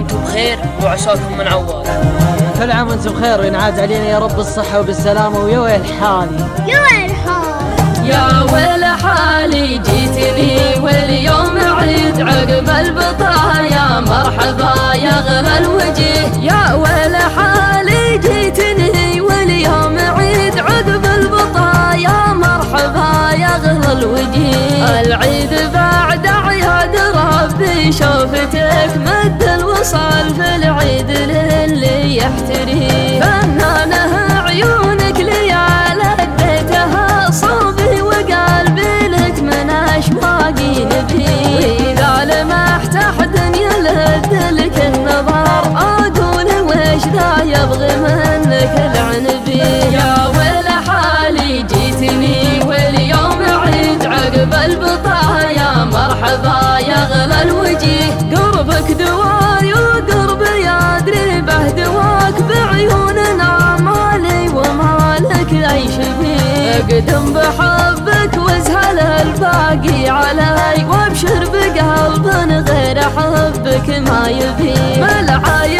وأنتم بخير وعساكم من عوار كل عام وأنتم بخير وينعاد علينا يا رب الصحة وبالسلامة ويا ويل حالي. يا ويل حالي. يا ويل حالي جيتني واليوم عيد عقب البطايا مرحبا يا غلا الوجه. يا ويل حالي جيتني واليوم عيد عقب البطايا مرحبا يا غلا الوجه. العيد drafted in. اقدم بحبك وازهل الباقي علي وابشر بقلب غير حبك ما يبي. ملعايدي